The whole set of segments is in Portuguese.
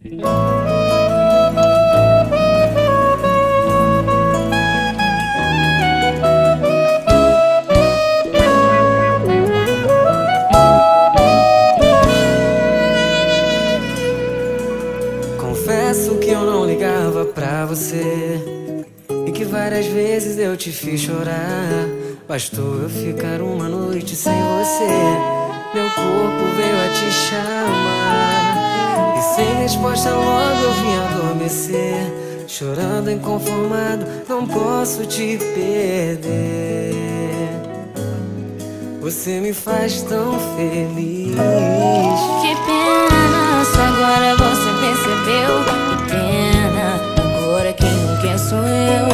Confesso que eu não ligava pra você E que várias vezes eu te fiz chorar. Bastou eu ficar uma noite sem você. Meu corpo veio a te chamar E sem resposta logo eu vim adormecer. Chorando inconformado, não posso te perder. Você me faz tão feliz. Que pena, só agora você percebeu. Que pena, agora quem não quer sou eu.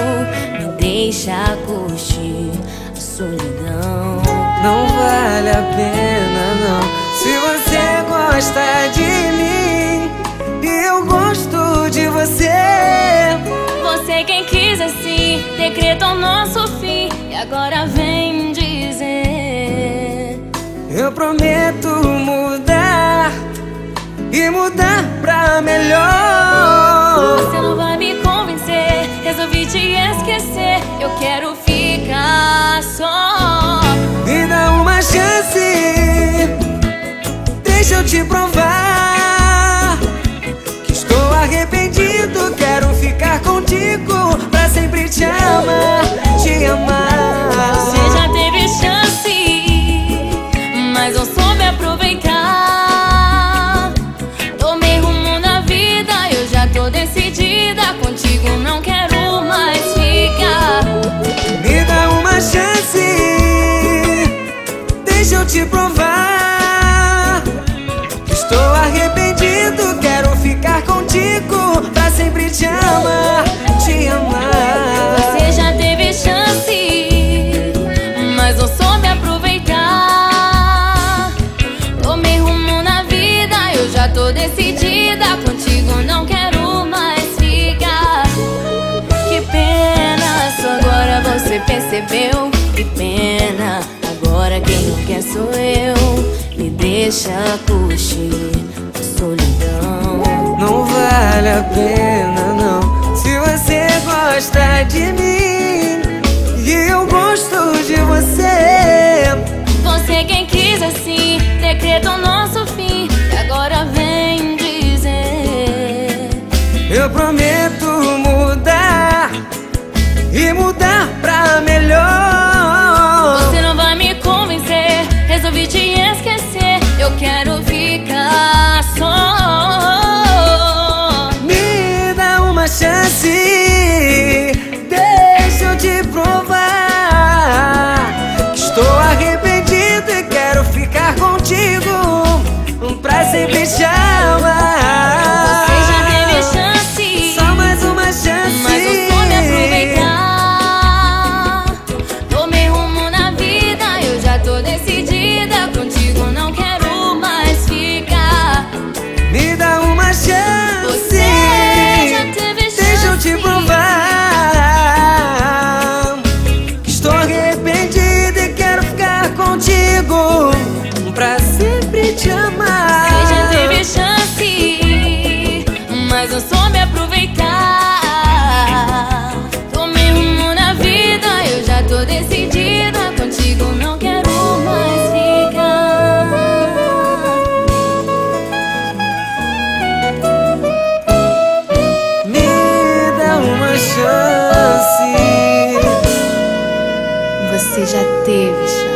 Me deixa curtir a solidão Você quem quis assim, decretou nosso fim. E agora vem dizer Eu prometo mudar E mudar pra melhor. Você não vai me convencer, resolvi te esquecer. Eu quero ficar só. Me dá uma chance Deixa eu te provar Que estou arrependido Pra sempre te agora quem não quer sou eu. Me deixa curtir a solidão. Não vale a pena não Se você gosta de mim E eu gosto de você Você quem quis esquecer. Teve chance.